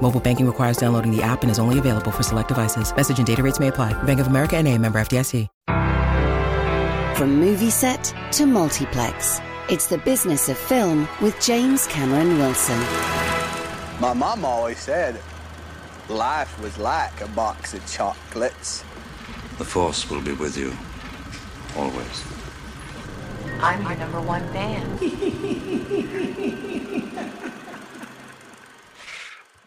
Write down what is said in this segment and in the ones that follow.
Mobile banking requires downloading the app and is only available for select devices. Message and data rates may apply. Bank of America and a member FDIC. From movie set to multiplex, it's the business of film with James Cameron Wilson. My mom always said life was like a box of chocolates. The Force will be with you. Always. I'm your number one fan.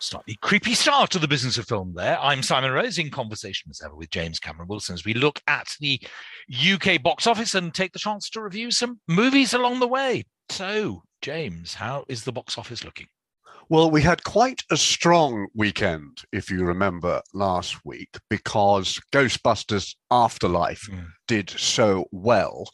Slightly creepy start to the business of film there. I'm Simon Rose in conversation as ever with James Cameron Wilson as we look at the UK box office and take the chance to review some movies along the way. So, James, how is the box office looking? Well, we had quite a strong weekend, if you remember last week, because Ghostbusters Afterlife Mm. did so well.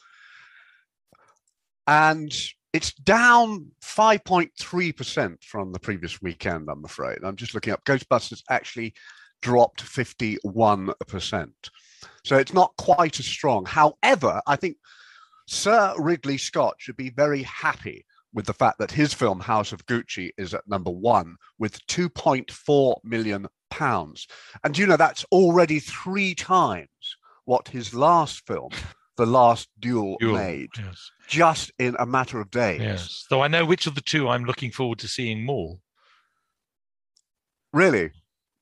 And it's down 5.3% from the previous weekend, I'm afraid. I'm just looking up. Ghostbusters actually dropped 51%. So it's not quite as strong. However, I think Sir Ridley Scott should be very happy with the fact that his film House of Gucci is at number one with 2.4 million pounds. And you know, that's already three times what his last film, The Last Duel, Duel, made, Yes. just in a matter of days. Yes. Though I know which of the two I'm looking forward to seeing more. Really?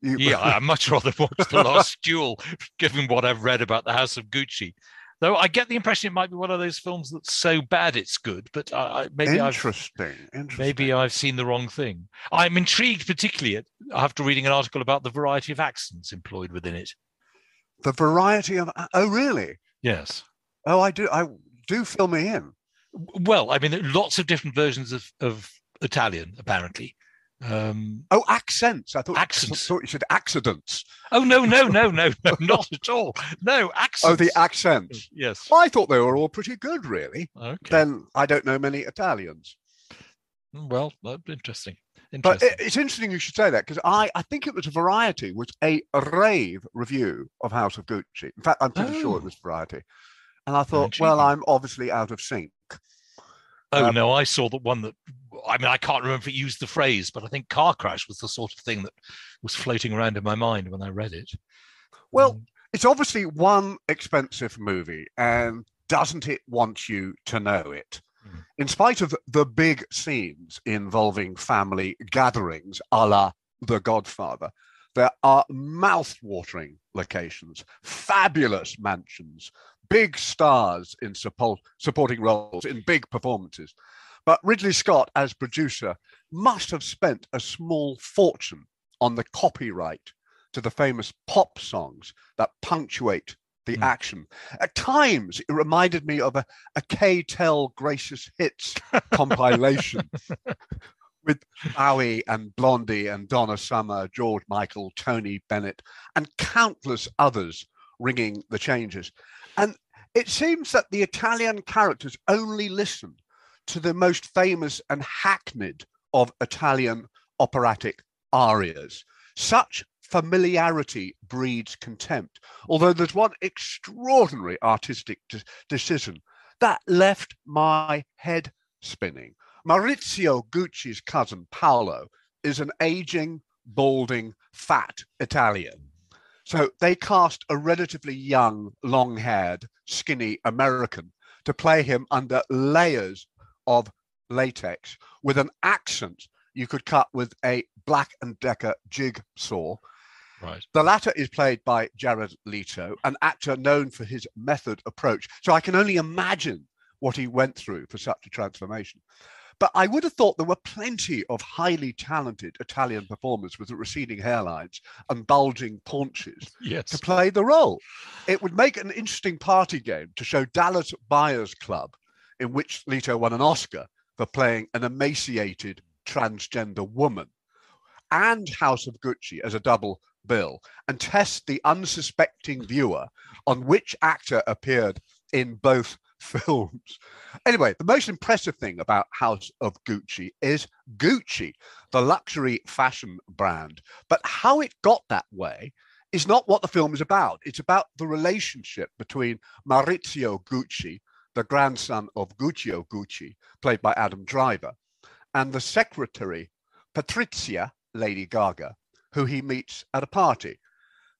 You- Yeah, I'd much rather watch The Last Duel, given what I've read about the House of Gucci. Though I get the impression it might be one of those films that's so bad it's good, but I, maybe I've interesting. Interesting. maybe I've seen the wrong thing. I'm intrigued, particularly at, after reading an article about the variety of accents employed within it. the variety of. Oh, really? Yes. Oh, I do. I do fill me in. Well, I mean, lots of different versions of, of Italian, apparently. Um, Oh, accents. I thought, Accents. I thought you said accidents. oh no, no, no, no, no, not at all. No accents. Oh, the accents. Yes. I thought they were all pretty good, really. Okay. Then I don't know many Italians. well, that's interesting. But Interesting. it, it's interesting you should say that because I, I think it was a Variety was a rave review of House of Gucci. In fact, I'm pretty sure it Oh. was Variety. And I thought, well, I'm obviously out of sync. Oh Um, no, I saw the one that I mean I can't remember if it used the phrase, but I think car crash was the sort of thing that was floating around in my mind when I read it. Well, Mm. it's obviously one expensive movie, and doesn't it want you to know it? Mm. In spite of the big scenes involving family gatherings a la The Godfather, there are mouth-watering locations, fabulous mansions, big stars in support, supporting roles, in big performances. But Ridley Scott, as producer, must have spent a small fortune on the copyright to the famous pop songs that punctuate the Hmm. action. At times, it reminded me of a, a K-Tel Gracious Hits compilation with Bowie and Blondie and Donna Summer, George Michael, Tony Bennett, and countless others ringing the changes. And it seems that the Italian characters only listen to the most famous and hackneyed of Italian operatic arias. Such familiarity breeds contempt. Although there's one extraordinary artistic de- decision that left my head spinning. Maurizio Gucci's cousin Paolo is an aging, balding, fat Italian. So they cast a relatively young, long haired, skinny American to play him under layers of latex with an accent you could cut with a Black and Decker jigsaw. Right. The latter is played by Jared Leto, an actor known for his method approach. So I can only imagine what he went through for such a transformation. But I would have thought there were plenty of highly talented Italian performers with receding hairlines and bulging paunches Yes. to play the role. It would make an interesting party game to show Dallas Buyers Club, in which Leto won an Oscar for playing an emaciated transgender woman, and House of Gucci as a double bill and test the unsuspecting viewer on which actor appeared in both films. Anyway, the most impressive thing about House of Gucci is Gucci, the luxury fashion brand. But how it got that way is not what the film is about. It's about the relationship between Maurizio Gucci, the grandson of Guccio Gucci, played by Adam Driver, and the secretary, Patrizia, Lady Gaga, who he meets at a party.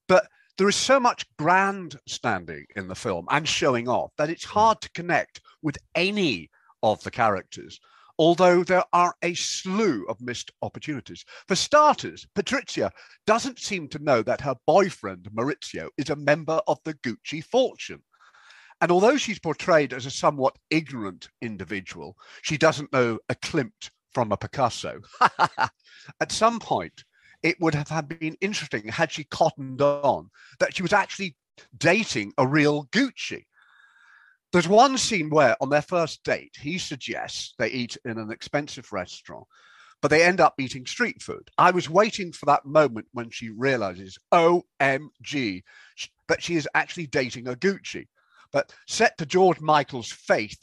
But there is so much grandstanding in the film and showing off that it's hmm. hard to connect with any of the characters, although there are a slew of missed opportunities. For starters, Patrizia doesn't seem to know that her boyfriend, Maurizio, is a member of the Gucci fortune. And although she's portrayed as a somewhat ignorant individual, she doesn't know a Klimt from a Picasso. At some point, it would have been interesting had she cottoned on that she was actually dating a real Gucci. There's one scene where, on their first date, he suggests they eat in an expensive restaurant, but they end up eating street food. I was waiting for that moment when she realizes, OMG, that she is actually dating a Gucci. But set to George Michael's faith,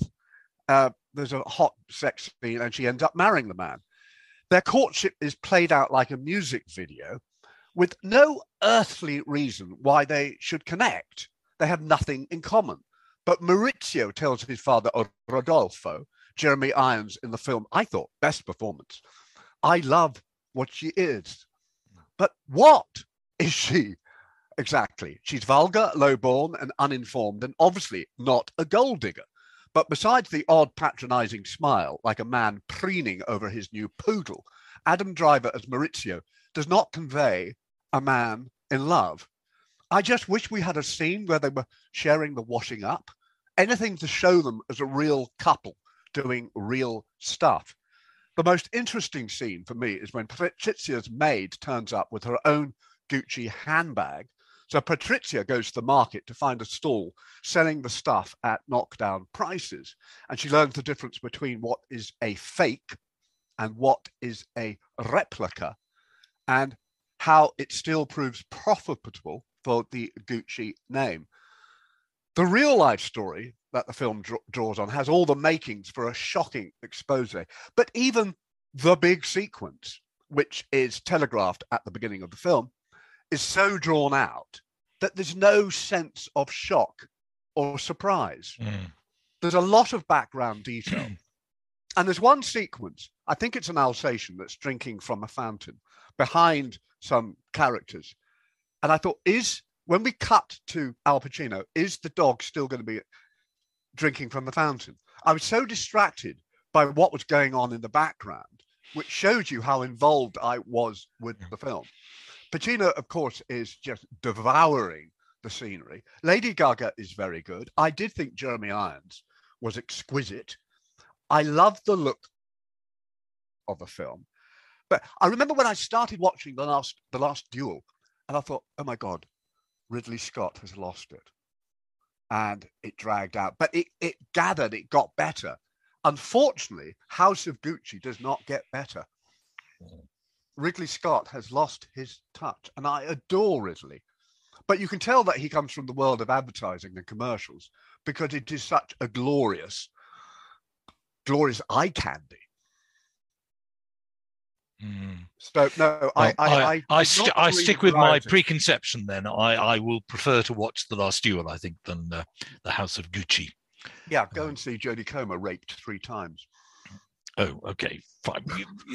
uh, there's a hot sex scene and she ends up marrying the man. Their courtship is played out like a music video with no earthly reason why they should connect. They have nothing in common. But Maurizio tells his father, Rodolfo, Jeremy Irons in the film, I thought, best performance. I love what she is. But what is she exactly? She's vulgar, lowborn, and uninformed, and obviously not a gold digger. But besides the odd patronizing smile, like a man preening over his new poodle, Adam Driver as Maurizio does not convey a man in love. I just wish we had a scene where they were sharing the washing up, anything to show them as a real couple doing real stuff. The most interesting scene for me is when Patrizia's maid turns up with her own Gucci handbag so Patrizia goes to the market to find a stall selling the stuff at knockdown prices. And she learns the difference between what is a fake and what is a replica and how it still proves profitable for the Gucci name. The real life story that the film draws on has all the makings for a shocking expose, but even the big sequence, which is telegraphed at the beginning of the film, is so drawn out that there's no sense of shock or surprise. Mm. There's a lot of background detail. and there's one sequence, I think it's an Alsatian that's drinking from a fountain behind some characters. And I thought, is when we cut to Al Pacino, is the dog still going to be drinking from the fountain? I was so distracted by what was going on in the background, which showed you how involved I was with the film. Pacino, of course, is just devouring the scenery. Lady Gaga is very good. I did think Jeremy Irons was exquisite. I love the look of the film. But I remember when I started watching the last the last duel, and I thought, oh my God, Ridley Scott has lost it. And it dragged out. But it, it gathered, it got better. Unfortunately, House of Gucci does not get better. Ridley Scott has lost his touch, and I adore Ridley. But you can tell that he comes from the world of advertising and commercials because it is such a glorious, glorious eye candy. Mm. So no, I I, I, I, I, st- I stick with my preconception. Then I, I will prefer to watch the Last Duel, I think, than uh, the House of Gucci. Yeah, go and see Jodie Comer raped three times. Oh, okay, fine.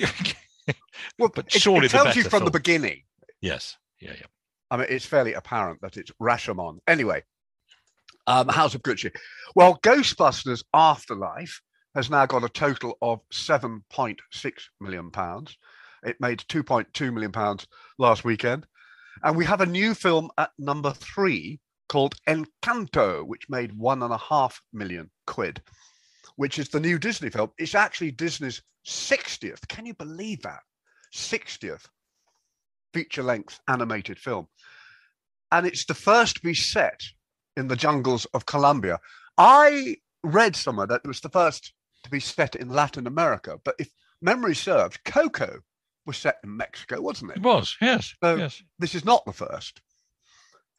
well, but it, surely it tells you from film. the beginning. Yes. Yeah. Yeah. I mean, it's fairly apparent that it's Rashomon. Anyway, um, House of Gucci. Well, Ghostbusters Afterlife has now got a total of 7.6 million pounds. It made 2.2 million pounds last weekend. And we have a new film at number three called Encanto, which made one and a half million quid, which is the new Disney film. It's actually Disney's 60th. Can you believe that? 60th feature length animated film. And it's the first to be set in the jungles of Colombia. I read somewhere that it was the first to be set in Latin America, but if memory serves, Coco was set in Mexico, wasn't It it? was, yes. So- yes. This is not the first.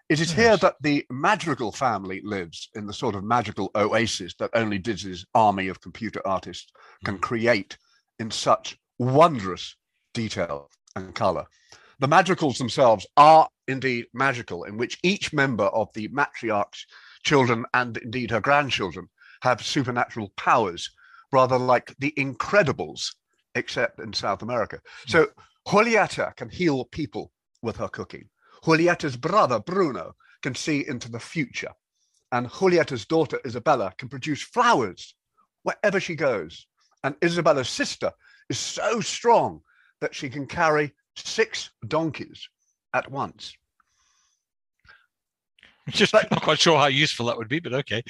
It is here that the Madrigal family lives in the sort of magical oasis that only Disney's army of computer artists can Mm. create in such wondrous detail and color. The madrigals themselves are indeed magical, in which each member of the matriarch's children and indeed her grandchildren have supernatural powers, rather like the Incredibles, except in South America. So Julieta can heal people with her cooking. Julieta's brother Bruno can see into the future, and Julieta's daughter Isabella can produce flowers wherever she goes. And Isabella's sister is so strong that she can carry six donkeys at once. Just But- not quite sure how useful that would be, but okay.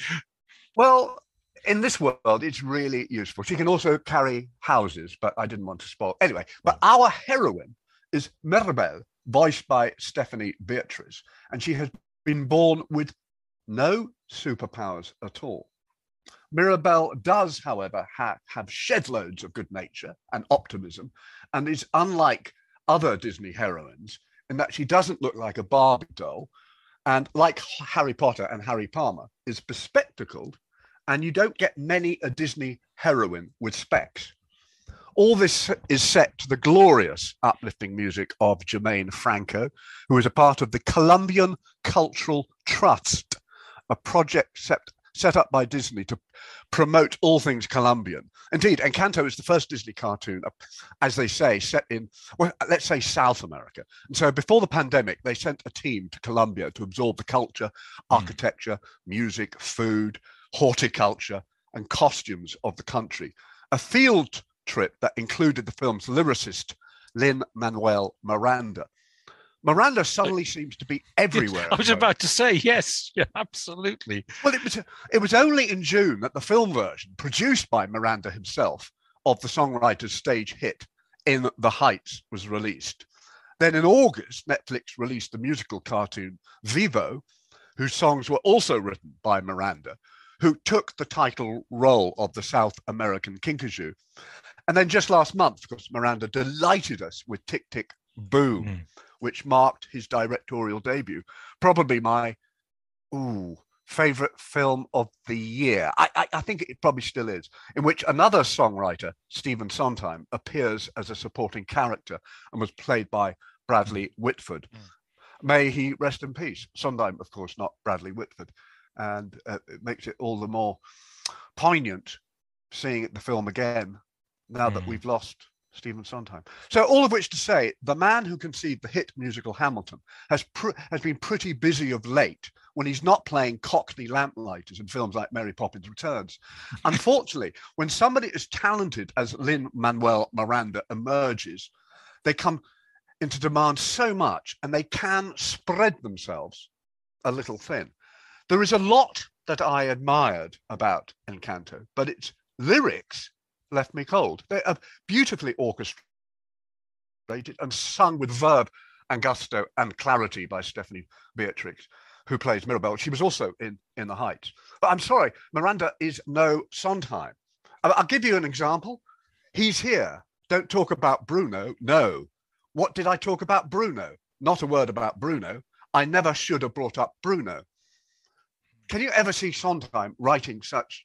Well, in this world, it's really useful. She can also carry houses, but I didn't want to spoil. Anyway, but our heroine is Mirabel, voiced by Stephanie Beatriz, and she has been born with no superpowers at all. Mirabel does, however, ha- have shed loads of good nature and optimism, and is unlike other Disney heroines in that she doesn't look like a Barbie doll, and like Harry Potter and Harry Palmer, is bespectacled, and you don't get many a Disney heroine with specs. All this is set to the glorious, uplifting music of Germaine Franco, who is a part of the Colombian Cultural Trust, a project set, set up by Disney to promote all things Colombian. Indeed, Encanto is the first Disney cartoon, uh, as they say, set in, well, let's say South America. And so before the pandemic, they sent a team to Colombia to absorb the culture, architecture, music, food, horticulture, and costumes of the country. A field trip that included the film's lyricist, Lin Manuel Miranda. Miranda suddenly seems to be everywhere. I was about to say yes, yeah, absolutely. Well, it was it was only in June that the film version, produced by Miranda himself, of the songwriter's stage hit "In the Heights" was released. Then in August, Netflix released the musical cartoon Vivo, whose songs were also written by Miranda, who took the title role of the South American Kinkajou. And then just last month, of course, Miranda delighted us with Tick Tick Boom, Mm. Which marked his directorial debut. Probably my ooh favorite film of the year. I, I, I think it probably still is, in which another songwriter, Stephen Sondheim, appears as a supporting character and was played by Bradley Whitford. Mm. May he rest in peace. Sondheim, of course, not Bradley Whitford. And uh, it makes it all the more poignant seeing the film again now that Mm. we've lost Stephen Sondheim. So, all of which to say, the man who conceived the hit musical Hamilton has pr- has been pretty busy of late when he's not playing Cockney lamplighters in films like Mary Poppins Returns. Unfortunately, when somebody as talented as Lin Manuel Miranda emerges, they come into demand so much and they can spread themselves a little thin. There is a lot that I admired about Encanto, but its lyrics left me cold. They are beautifully orchestrated and sung with verb and gusto and clarity by Stephanie Beatriz, who plays Mirabel. She was also in In the Heights. But I'm sorry, Miranda is no Sondheim. I'll give you an example. He's here. Don't talk about Bruno. No. What did I talk about Bruno? Not a word about Bruno. I never should have brought up Bruno. Can you ever see Sondheim writing such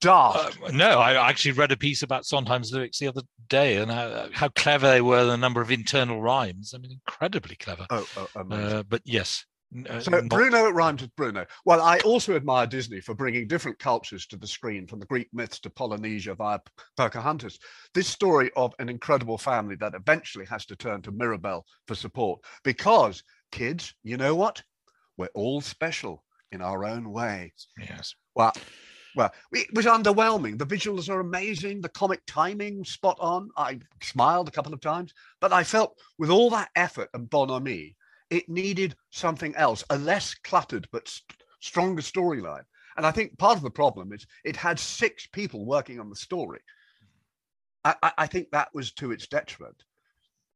daft? Uh, no, I actually read a piece about Sondheim's lyrics the other day and how, how clever they were, the number of internal rhymes. I mean, incredibly clever. oh, oh, amazing. Uh, but yes. uh, So not- Bruno rhymes with Bruno. Well, I also admire Disney for bringing different cultures to the screen, from the Greek myths to Polynesia via Pocahontas. This story of an incredible family that eventually has to turn to Mirabel for support, because kids, you know what? We're all special in our own way. Yes. Well, well, it was underwhelming. The visuals are amazing. The comic timing spot on. I smiled a couple of times, but I felt with all that effort and bonhomie, it needed something else, a less cluttered but st- stronger storyline. And I think part of the problem is it had six people working on the story. I, I, I think that was to its detriment.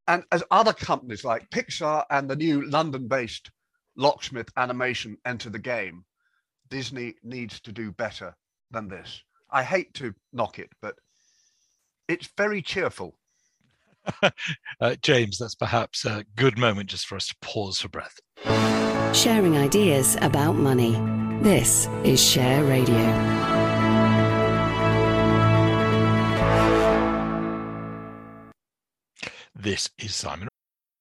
And as other companies like Pixar and the new London-based Locksmith Animation enter the game, Disney needs to do better than this. I hate to knock it, but it's very cheerful. uh, James, that's perhaps a good moment just for us to pause for breath. Sharing ideas about money. This is Share Radio. This is Simon.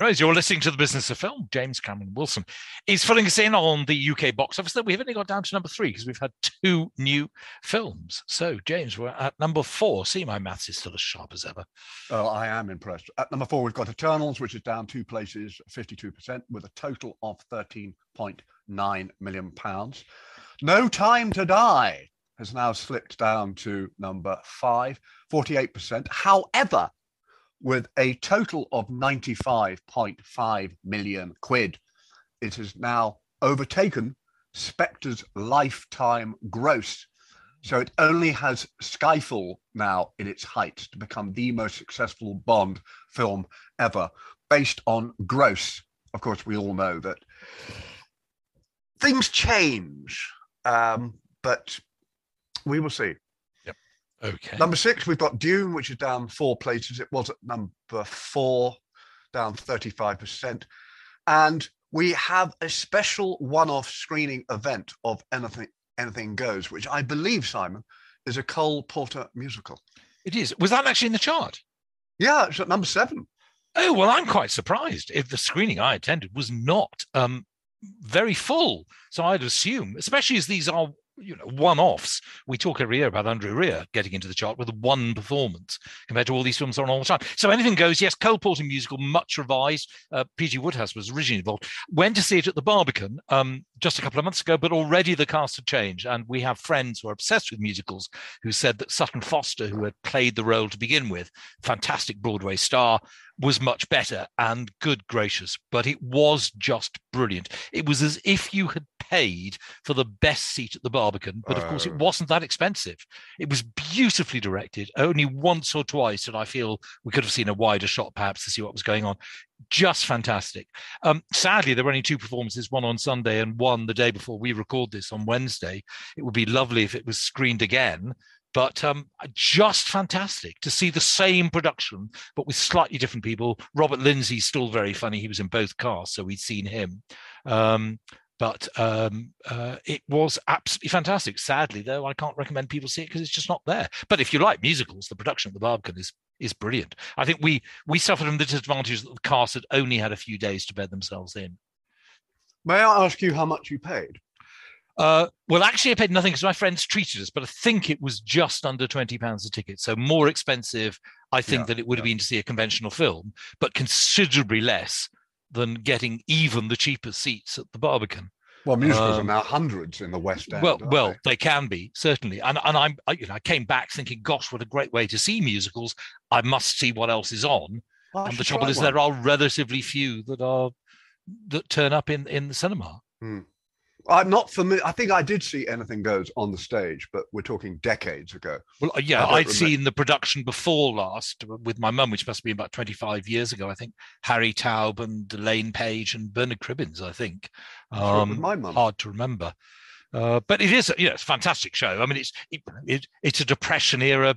Rose, you're listening to the business of film. James Cameron Wilson is filling us in on the UK box office. That we've only got down to number three because we've had two new films. So, James, we're at number four. See, my maths is still as sharp as ever. Oh, I am impressed. At number four, we've got Eternals, which is down two places, 52%, with a total of 13.9 million pounds. No Time to Die has now slipped down to number five, 48%. However, with a total of 95.5 million quid. It has now overtaken Spectre's lifetime gross. So it only has Skyfall now in its height to become the most successful Bond film ever, based on gross. Of course, we all know that things change, um, but we will see. Okay. Number six, we've got Dune, which is down four places. It was at number four, down 35%. And we have a special one-off screening event of Anything Anything Goes, which I believe, Simon, is a Cole Porter musical. It is. Was that actually in the chart? Yeah, it's at number seven. Oh, well, I'm quite surprised if the screening I attended was not um, very full. So I'd assume, especially as these are you know one-offs. We talk every year about André Rieu getting into the chart with one performance compared to all these films on all the time. So anything goes. Yes, Cole Porter musical, much revised. Uh, P.G. Wodehouse was originally involved. Went to see it at the Barbican um, just a couple of months ago, but already the cast had changed, and we have friends who are obsessed with musicals who said that Sutton Foster, who had played the role to begin with, fantastic Broadway star, was much better and good gracious, but it was just brilliant. It was as if you had paid for the best seat at the Barbican, but of course it Oh. wasn't that expensive. It was beautifully directed. Only once or twice did I feel we could have seen a wider shot, perhaps, to see what was going on. Just fantastic. Um, sadly, there were only two performances, one on Sunday and one the day before we record this on Wednesday. It would be lovely if it was screened again. But um, just fantastic to see the same production, but with slightly different people. Robert Lindsay's still very funny. He was in both casts, so we'd seen him. Um, but um, uh, it was absolutely fantastic. Sadly, though, I can't recommend people see it because it's just not there. But if you like musicals, the production of the Barbican is is brilliant. I think we we suffered from the disadvantage that the cast had only had a few days to bed themselves in. May I ask you how much you paid? Uh, well, actually, I paid nothing because my friends treated us, but I think it was just under twenty pounds a ticket, so more expensive, I think, Yeah, than it would have been to see a conventional film, but considerably less than getting even the cheapest seats at the Barbican. Well, musicals Um, are now hundreds in the West End. well, well, they? they can be certainly, and and I'm I, you know I came back thinking, gosh, what a great way to see musicals. I must see what else is on. I and the trouble is, one. there are relatively few that are that turn up in in the cinema. I'm not familiar. I think I did see Anything Goes on the stage, but we're talking decades ago. Well, uh, yeah, I'd remember. seen the production before last with my mum, which must have been about 25 years ago. I think Harry Taub and Elaine Paige and Bernard Cribbins, I think. I'm sure it was Um, my mum. hard to remember. Uh, but it is, you know, it's a fantastic show. I mean, it's it, it, it's a Depression era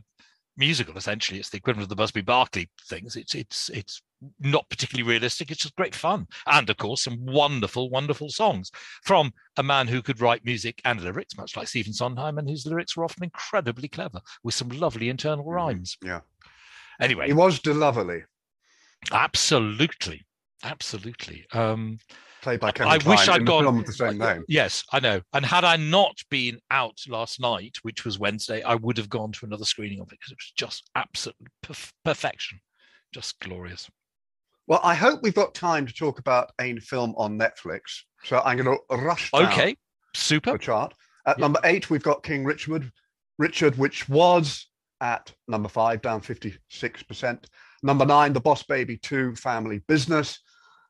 musical. Essentially, it's the equivalent of the Busby Berkeley things. It's it's it's not particularly realistic. It's just great fun, and of course, some wonderful, wonderful songs from a man who could write music and lyrics, much like Stephen Sondheim, and whose lyrics were often incredibly clever with some lovely internal mm, rhymes. Yeah. Anyway, He was De-Lovely, absolutely, absolutely. Um, played by Kevin I wish I'd the gone- the same name. Yes, I know. And had I not been out last night, which was Wednesday, I would have gone to another screening of it because it was just absolute perf- perfection, just glorious. Well, I hope we've got time to talk about a film on Netflix. So I'm going to rush down Okay, the super. chart. At Yeah. number eight, we've got King Richard, Richard, which was at number five, down 56%. Number nine, The Boss Baby 2 Family Business.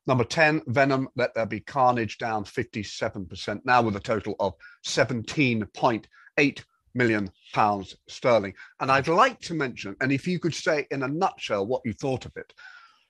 Number 10, Venom, Let There Be Carnage, down 57%, now with a total of 17.8 million pounds sterling. And I'd like to mention, and if you could say in a nutshell what you thought of it,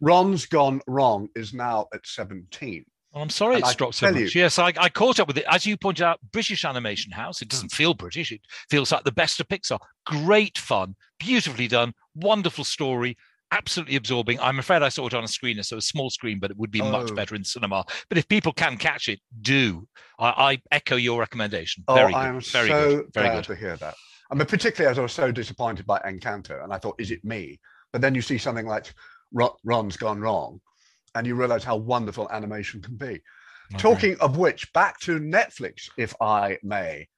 Ron's Gone Wrong is now at 17. Well, I'm sorry And it's I dropped so much. you- Yes, I, I caught up with it. As you pointed out, British Animation House. It doesn't feel British. It feels like the best of Pixar. Great fun, beautifully done, wonderful story, absolutely absorbing. I'm afraid I saw it on a screen, so a small screen, but it would be much Oh. better in cinema. But if people can catch it, do. I, I echo your recommendation. Oh, Very good. I am very so good. Very glad good. to hear that. I mean, particularly as I was so disappointed by Encanto, and I thought, is it me? But then you see something like Ron- Ron's Gone Wrong, and you realize how wonderful animation can be. Okay. Talking of which, back to Netflix, if I may.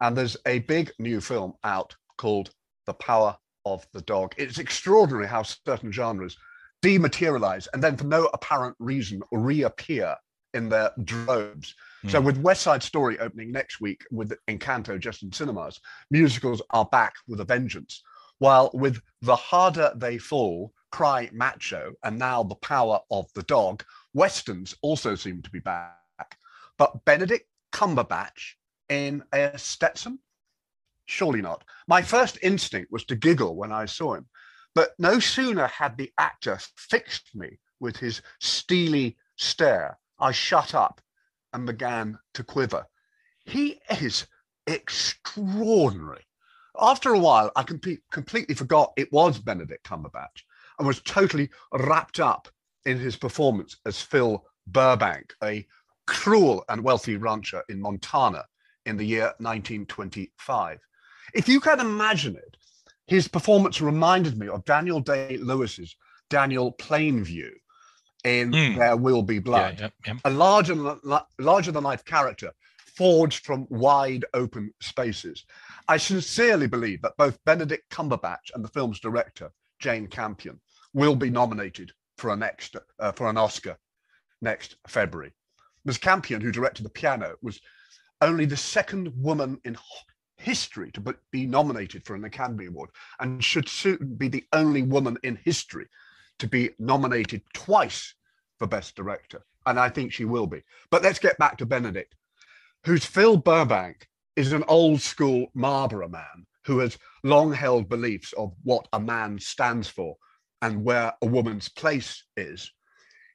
And there's a big new film out called The Power of the Dog. It's extraordinary how certain genres dematerialize and then for no apparent reason reappear in their droves. So Hmm. with West Side Story opening next week with Encanto just in cinemas, musicals are back with a vengeance. While with The Harder They Fall, Cry Macho, and now The Power of the Dog, Westerns also seem to be back. But Benedict Cumberbatch in a Stetson? Surely not. My first instinct was to giggle when I saw him. But no sooner had the actor fixed me with his steely stare, I shut up and began to quiver. He is extraordinary. After a while, I completely forgot it was Benedict Cumberbatch and was totally wrapped up in his performance as Phil Burbank, a cruel and wealthy rancher in Montana in the year 1925. If you can imagine it, his performance reminded me of Daniel Day Lewis's Daniel Plainview in Mm. There Will Be Blood yeah, yeah. a larger larger than life character forged from wide open spaces. I sincerely believe that both Benedict Cumberbatch and the film's director, Jane Campion, will be nominated for an, extra, uh, for an Oscar next February. Ms. Campion, who directed The Piano, was only the second woman in history to be- nominated for an Academy Award and should soon be the only woman in history to be nominated twice for Best Director. And I think she will be. But let's get back to Benedict, whose Phil Burbank is an old school Marlboro man who has long held beliefs of what a man stands for and where a woman's place is.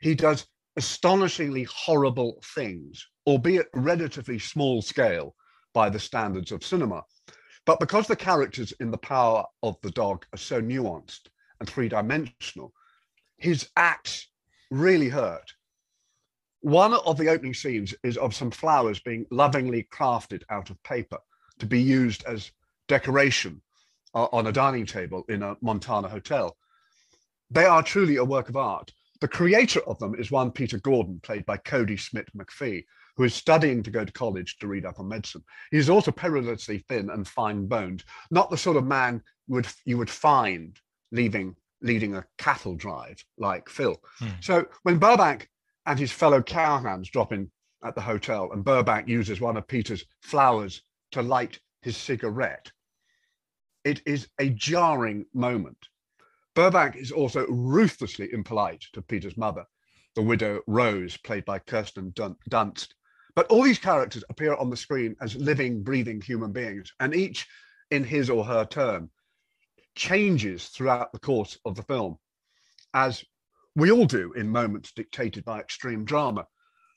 He does astonishingly horrible things, albeit relatively small scale by the standards of cinema. But because the characters in The Power of the Dog are so nuanced and three dimensional, his acts really hurt. One of the opening scenes is of some flowers being lovingly crafted out of paper to be used as decoration uh, on a dining table in a Montana hotel. They are truly a work of art. The creator of them is one Peter Gordon, played by Kodi Smit-McPhee, who is studying to go to college to read up on medicine. He's also perilously thin and fine boned, not the sort of man would you would find leaving leading a cattle drive like Phil. Hmm. So when Burbank and his fellow cowhands drop in at the hotel, and Burbank uses one of Peter's flowers to light his cigarette, it is a jarring moment. Burbank is also ruthlessly impolite to Peter's mother, the widow Rose, played by Kirsten Dun- Dunst. But all these characters appear on the screen as living, breathing human beings, and each, in his or her turn, changes throughout the course of the film, as we all do in moments dictated by extreme drama.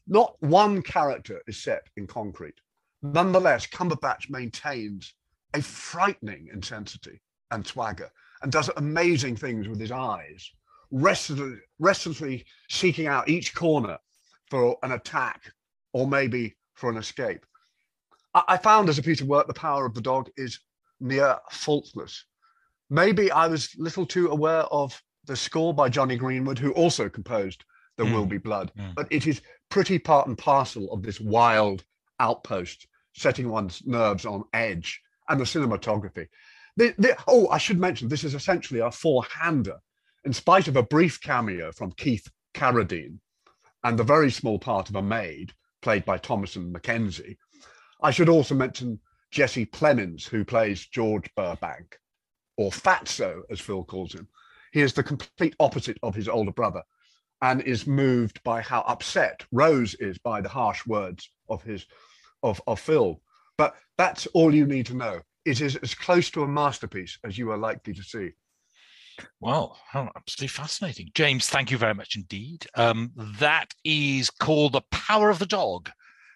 Not one character is set in concrete. Nonetheless, Cumberbatch maintains a frightening intensity and swagger and does amazing things with his eyes, restlessly, restlessly seeking out each corner for an attack or maybe for an escape. I, I found as a piece of work, The Power of the Dog is near faultless. Maybe I was little too aware of the score by Jonny Greenwood, who also composed There Will Mm. Be Blood, Mm. but it is pretty part and parcel of this wild outpost, setting one's nerves on edge, and the cinematography. The- the- oh, I should mention this is essentially a four-hander, in spite of a brief cameo from Keith Carradine and the very small part of a maid played by Thomasin McKenzie. I should also mention Jesse Plemons, who plays George Burbank, or Fatso, as Phil calls him. He is the complete opposite of his older brother and is moved by how upset Rose is by the harsh words of his of, of Phil. But that's all you need to know. It is as close to a masterpiece as you are likely to see. Well, how absolutely fascinating. James, thank you very much indeed. Um, that is called The Power of the Dog.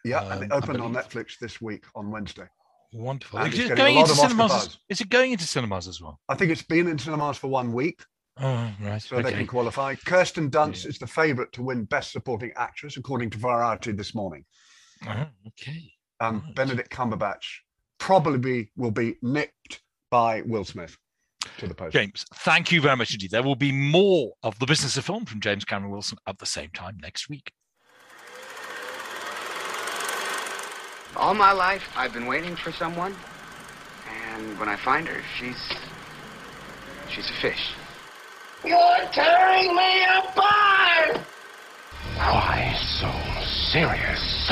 Yeah, and it Um, opened on. Netflix this week on Wednesday. Wonderful. Is it going into cinemas? buzz. Is it going into cinemas as well? I think it's been in cinemas for one week, Oh, right. so they can qualify. Kirsten Dunst is the favourite to win Best Supporting Actress, according to Variety this morning. Oh, okay. And Right. Benedict Cumberbatch probably will be nipped by Will Smith to the post. James, thank you very much indeed. There will be more of the business of film from James Cameron Wilson at the same time next week. All my life, I've been waiting for someone, and when I find her, she's. she's a fish. You're tearing me apart! Why so serious?